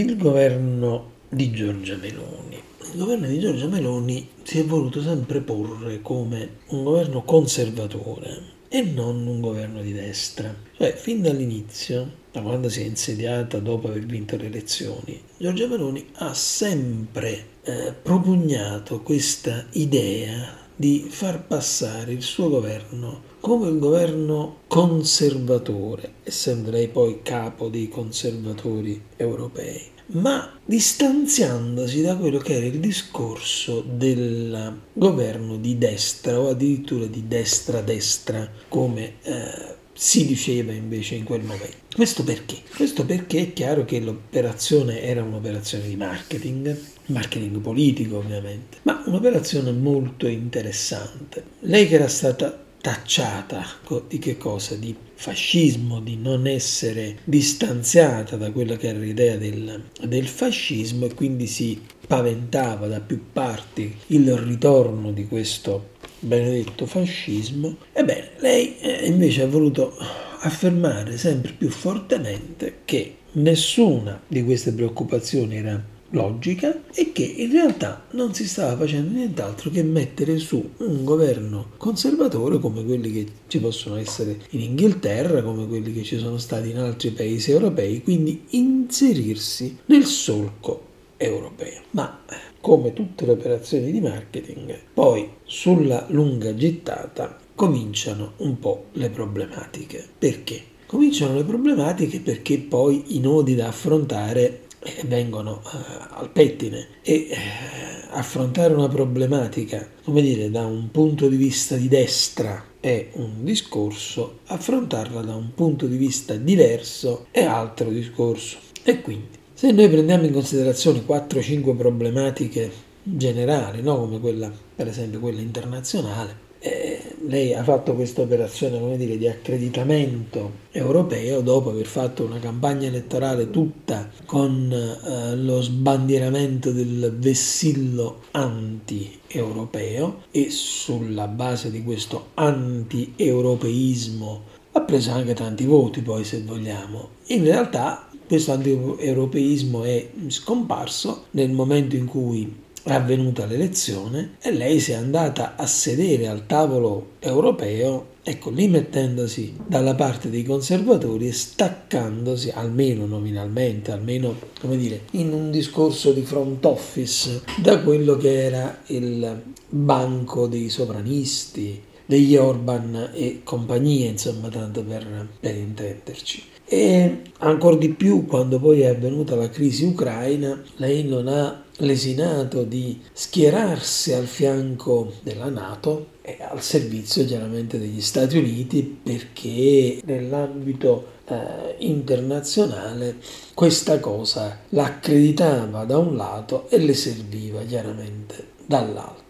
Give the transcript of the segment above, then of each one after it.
il governo di Giorgia Meloni. Il governo di Giorgia Meloni si è voluto sempre porre come un governo conservatore e non un governo di destra. Cioè, fin dall'inizio, da quando si è insediata dopo aver vinto le elezioni, Giorgia Meloni ha sempre eh, propugnato questa idea di far passare il suo governo come un governo conservatore, essendo lei poi capo dei conservatori europei, ma distanziandosi da quello che era il discorso del governo di destra o addirittura di destra-destra, come eh, si diceva invece in quel momento. Questo perché? Questo perché è chiaro che l'operazione era un'operazione di marketing, marketing politico ovviamente, ma un'operazione molto interessante. Lei che era stata tacciata di che cosa? Di fascismo, di non essere distanziata da quella che era l'idea del, del fascismo e quindi si paventava da più parti il ritorno di questo benedetto fascismo. Ebbene, lei eh, invece ha voluto affermare sempre più fortemente che nessuna di queste preoccupazioni era logica e che in realtà non si stava facendo nient'altro che mettere su un governo conservatore come quelli che ci possono essere in Inghilterra, come quelli che ci sono stati in altri paesi europei, quindi inserirsi nel solco europeo. Ma come tutte le operazioni di marketing, poi sulla lunga gittata cominciano un po' le problematiche. Perché? Cominciano le problematiche perché poi i nodi da affrontare eh, vengono uh, al pettine e uh, affrontare una problematica, come dire, da un punto di vista di destra è un discorso, affrontarla da un punto di vista diverso è altro discorso. E quindi, se noi prendiamo in considerazione 4-5 problematiche generali, no? come quella, per esempio, quella internazionale, eh, lei ha fatto questa operazione dire, di accreditamento europeo dopo aver fatto una campagna elettorale tutta con eh, lo sbandieramento del vessillo anti-europeo e sulla base di questo anti-europeismo ha preso anche tanti voti poi se vogliamo. In realtà questo anti-europeismo è scomparso nel momento in cui è avvenuta l'elezione e lei si è andata a sedere al tavolo europeo, ecco lì mettendosi dalla parte dei conservatori e staccandosi, almeno nominalmente, almeno come dire, in un discorso di front office, da quello che era il banco dei sovranisti, degli Orban e compagnia, insomma, tanto per, per intenderci. E ancora di più quando poi è avvenuta la crisi ucraina, lei non ha lesinato di schierarsi al fianco della Nato e al servizio chiaramente degli Stati Uniti perché nell'ambito eh, internazionale questa cosa l'accreditava da un lato e le serviva chiaramente dall'altro.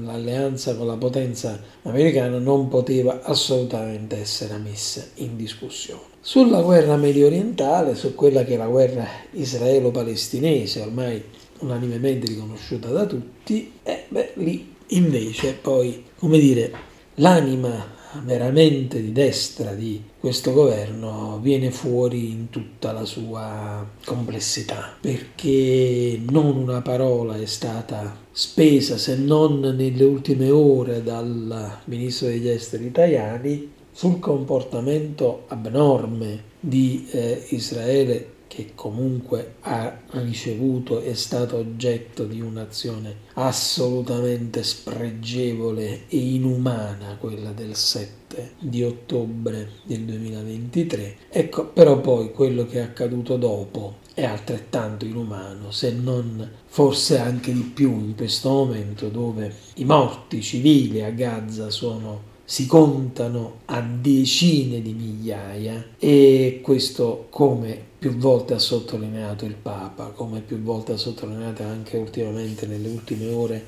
L'alleanza con la potenza americana non poteva assolutamente essere messa in discussione. Sulla guerra medio orientale, su quella che è la guerra israelo-palestinese, ormai unanimemente riconosciuta da tutti, e beh, lì invece poi, come dire, l'anima veramente di destra di questo governo viene fuori in tutta la sua complessità, perché non una parola è stata spesa, se non nelle ultime ore dal ministro degli esteri italiani, sul comportamento abnorme di eh, Israele che comunque ha ricevuto è stato oggetto di un'azione assolutamente spregevole e inumana, quella del 7 di ottobre del 2023. Ecco, però poi quello che è accaduto dopo è altrettanto inumano, se non forse anche di più in questo momento dove i morti civili a Gaza sono si contano a decine di migliaia e questo come più volte ha sottolineato il Papa, come più volte ha sottolineato anche ultimamente nelle ultime ore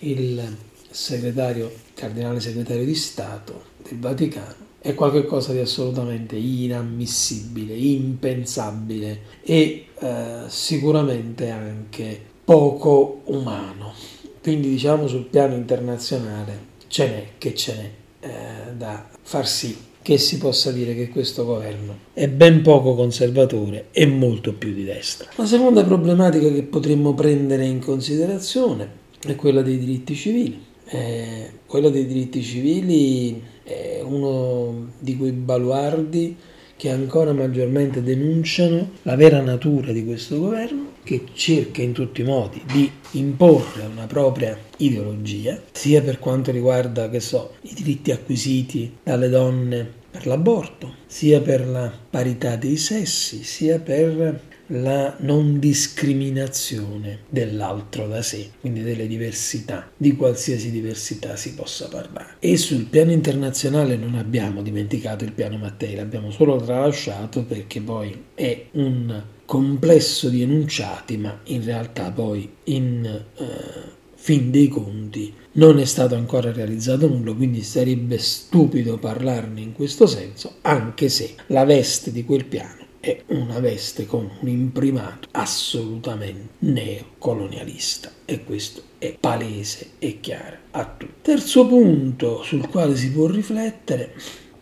il segretario, cardinale segretario di Stato del Vaticano, è qualcosa di assolutamente inammissibile, impensabile e eh, sicuramente anche poco umano. Quindi diciamo sul piano internazionale ce n'è che ce n'è eh, da far sì che si possa dire che questo governo è ben poco conservatore e molto più di destra. La seconda problematica che potremmo prendere in considerazione è quella dei diritti civili. Eh, quella dei diritti civili è uno di quei baluardi che ancora maggiormente denunciano la vera natura di questo governo che cerca in tutti i modi di imporre una propria ideologia, sia per quanto riguarda, che so, i diritti acquisiti dalle donne per l'aborto, sia per la parità dei sessi, sia per la non discriminazione dell'altro da sé, quindi delle diversità, di qualsiasi diversità si possa parlare. E sul piano internazionale non abbiamo dimenticato il piano Mattei, l'abbiamo solo tralasciato perché poi è un complesso di enunciati, ma in realtà poi in eh, fin dei conti non è stato ancora realizzato nulla, quindi sarebbe stupido parlarne in questo senso, anche se la veste di quel piano è una veste con un imprimato assolutamente neocolonialista e questo è palese e chiaro a tutti. Terzo punto sul quale si può riflettere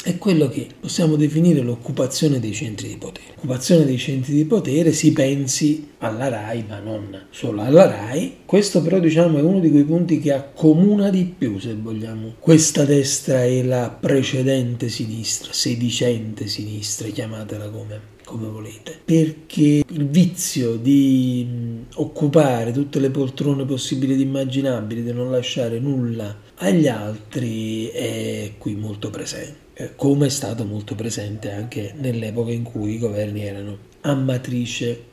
è quello che possiamo definire l'occupazione dei centri di potere. L'occupazione dei centri di potere si pensi alla RAI, ma non solo alla RAI. Questo però diciamo è uno di quei punti che accomuna di più, se vogliamo, questa destra e la precedente sinistra, sedicente sinistra, chiamatela come come volete, perché il vizio di occupare tutte le poltrone possibili ed immaginabili, di non lasciare nulla agli altri è qui molto presente, eh, come è stato molto presente anche nell'epoca in cui i governi erano a matrice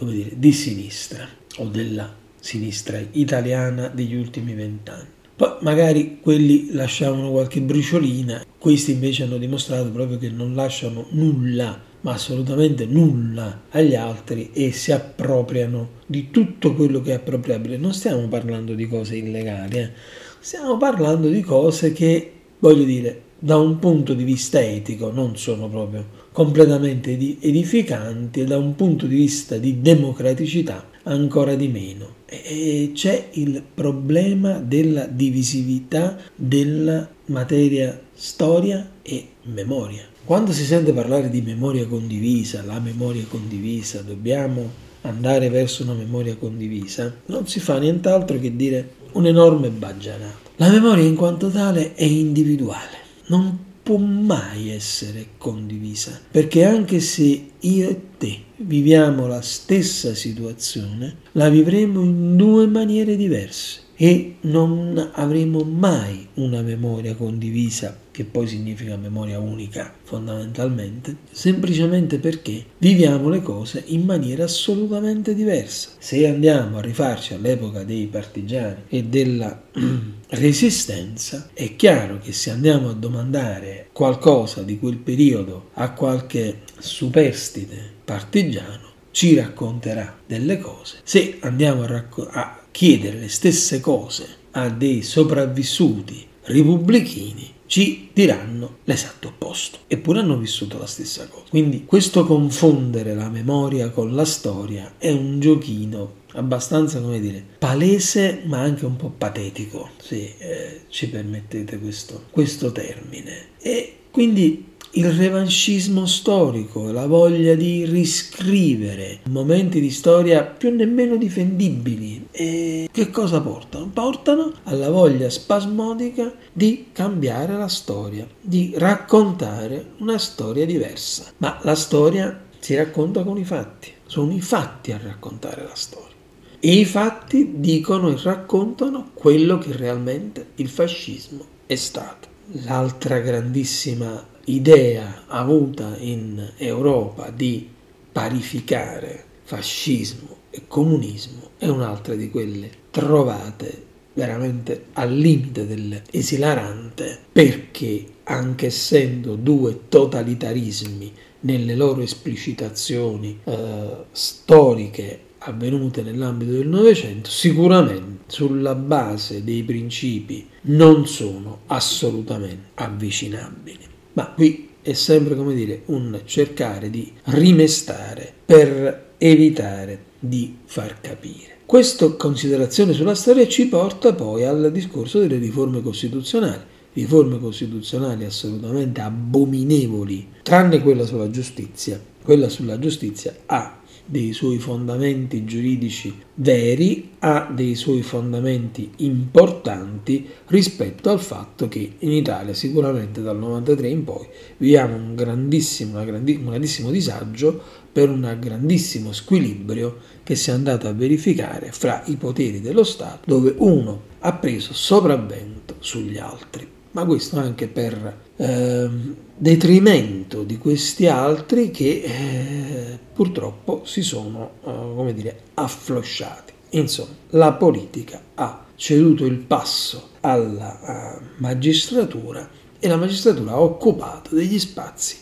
dire, di sinistra o della sinistra italiana degli ultimi vent'anni. Poi magari quelli lasciavano qualche briciolina, questi invece hanno dimostrato proprio che non lasciano nulla ma assolutamente nulla agli altri e si appropriano di tutto quello che è appropriabile. Non stiamo parlando di cose illegali, eh. stiamo parlando di cose che, voglio dire, da un punto di vista etico non sono proprio completamente edificanti e da un punto di vista di democraticità ancora di meno. E c'è il problema della divisività della materia storia e memoria. Quando si sente parlare di memoria condivisa, la memoria condivisa, dobbiamo andare verso una memoria condivisa, non si fa nient'altro che dire un enorme baggianato. La memoria in quanto tale è individuale, non può mai essere condivisa, perché anche se io e te viviamo la stessa situazione, la vivremo in due maniere diverse e non avremo mai una memoria condivisa, che poi significa memoria unica fondamentalmente, semplicemente perché viviamo le cose in maniera assolutamente diversa. Se andiamo a rifarci all'epoca dei partigiani e della resistenza, è chiaro che se andiamo a domandare qualcosa di quel periodo a qualche superstite partigiano, ci racconterà delle cose. Se andiamo a, racco- a chiedere le stesse cose a dei sopravvissuti repubblichini, ci diranno l'esatto opposto. Eppure hanno vissuto la stessa cosa. Quindi questo confondere la memoria con la storia è un giochino abbastanza, come dire, palese ma anche un po' patetico, se eh, ci permettete questo, questo termine. E quindi il revanchismo storico, la voglia di riscrivere momenti di storia più nemmeno difendibili. E che cosa portano? Portano alla voglia spasmodica di cambiare la storia, di raccontare una storia diversa. Ma la storia si racconta con i fatti, sono i fatti a raccontare la storia. E i fatti dicono e raccontano quello che realmente il fascismo è stato. L'altra grandissima idea avuta in Europa di parificare fascismo e comunismo è un'altra di quelle trovate veramente al limite dell'esilarante perché anche essendo due totalitarismi nelle loro esplicitazioni eh, storiche avvenute nell'ambito del Novecento, sicuramente sulla base dei principi non sono assolutamente avvicinabili ma qui è sempre come dire un cercare di rimestare per evitare di far capire. Questa considerazione sulla storia ci porta poi al discorso delle riforme costituzionali riforme costituzionali assolutamente abominevoli, tranne quella sulla giustizia. Quella sulla giustizia ha dei suoi fondamenti giuridici veri, ha dei suoi fondamenti importanti rispetto al fatto che in Italia sicuramente dal 93 in poi viviamo un grandissimo, un grandissimo disagio per un grandissimo squilibrio che si è andato a verificare fra i poteri dello Stato dove uno ha preso sopravvento sugli altri. Ma questo anche per eh, detrimento di questi altri che eh, purtroppo si sono, eh, come dire, afflosciati. Insomma, la politica ha ceduto il passo alla uh, magistratura e la magistratura ha occupato degli spazi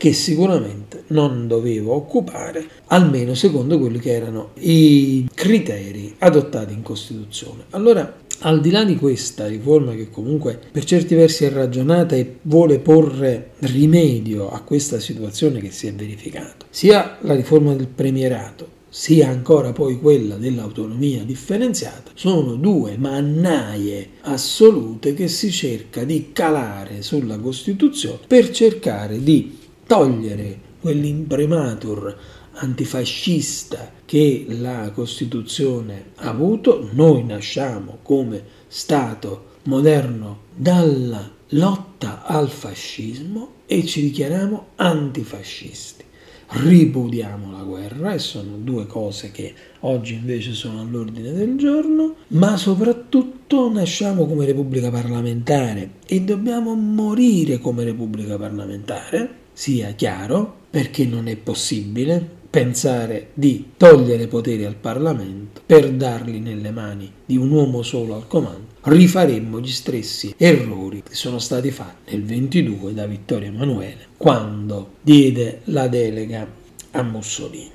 che sicuramente non doveva occupare, almeno secondo quelli che erano i criteri adottati in Costituzione. Allora, al di là di questa riforma che comunque per certi versi è ragionata e vuole porre rimedio a questa situazione che si è verificata, sia la riforma del premierato, sia ancora poi quella dell'autonomia differenziata, sono due mannaie assolute che si cerca di calare sulla Costituzione per cercare di togliere quell'imprimatur antifascista che la Costituzione ha avuto, noi nasciamo come Stato moderno dalla lotta al fascismo e ci dichiariamo antifascisti. Ripudiamo la guerra e sono due cose che oggi invece sono all'ordine del giorno, ma soprattutto nasciamo come Repubblica parlamentare e dobbiamo morire come Repubblica parlamentare, sia chiaro, perché non è possibile pensare di togliere poteri al Parlamento per darli nelle mani di un uomo solo al comando, rifaremmo gli stessi errori che sono stati fatti nel 22 da Vittorio Emanuele quando diede la delega a Mussolini.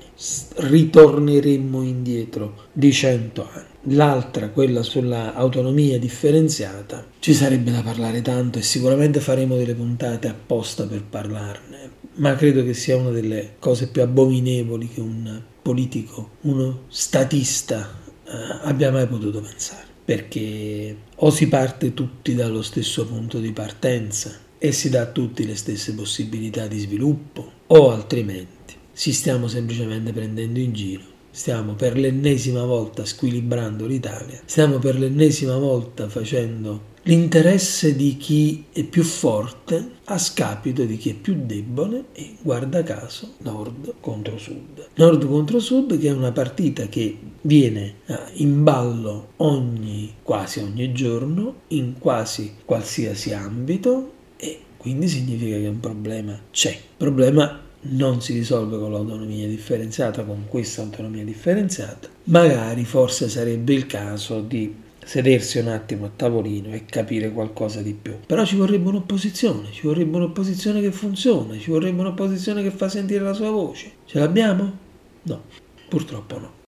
Ritorneremmo indietro di cento anni. L'altra, quella sull'autonomia differenziata, ci sarebbe da parlare tanto e sicuramente faremo delle puntate apposta per parlarne, ma credo che sia una delle cose più abominevoli che un politico, uno statista eh, abbia mai potuto pensare. Perché o si parte tutti dallo stesso punto di partenza e si dà a tutti le stesse possibilità di sviluppo, o altrimenti ci stiamo semplicemente prendendo in giro. Stiamo per l'ennesima volta squilibrando l'Italia, stiamo per l'ennesima volta facendo l'interesse di chi è più forte a scapito di chi è più debole e guarda caso nord contro sud. Nord contro sud che è una partita che viene eh, in ballo ogni, quasi ogni giorno, in quasi qualsiasi ambito e quindi significa che un problema c'è. Il problema non si risolve con l'autonomia differenziata, con questa autonomia differenziata, magari forse sarebbe il caso di sedersi un attimo a tavolino e capire qualcosa di più. Però ci vorrebbe un'opposizione, ci vorrebbe un'opposizione che funziona, ci vorrebbe un'opposizione che fa sentire la sua voce. Ce l'abbiamo? No, purtroppo no.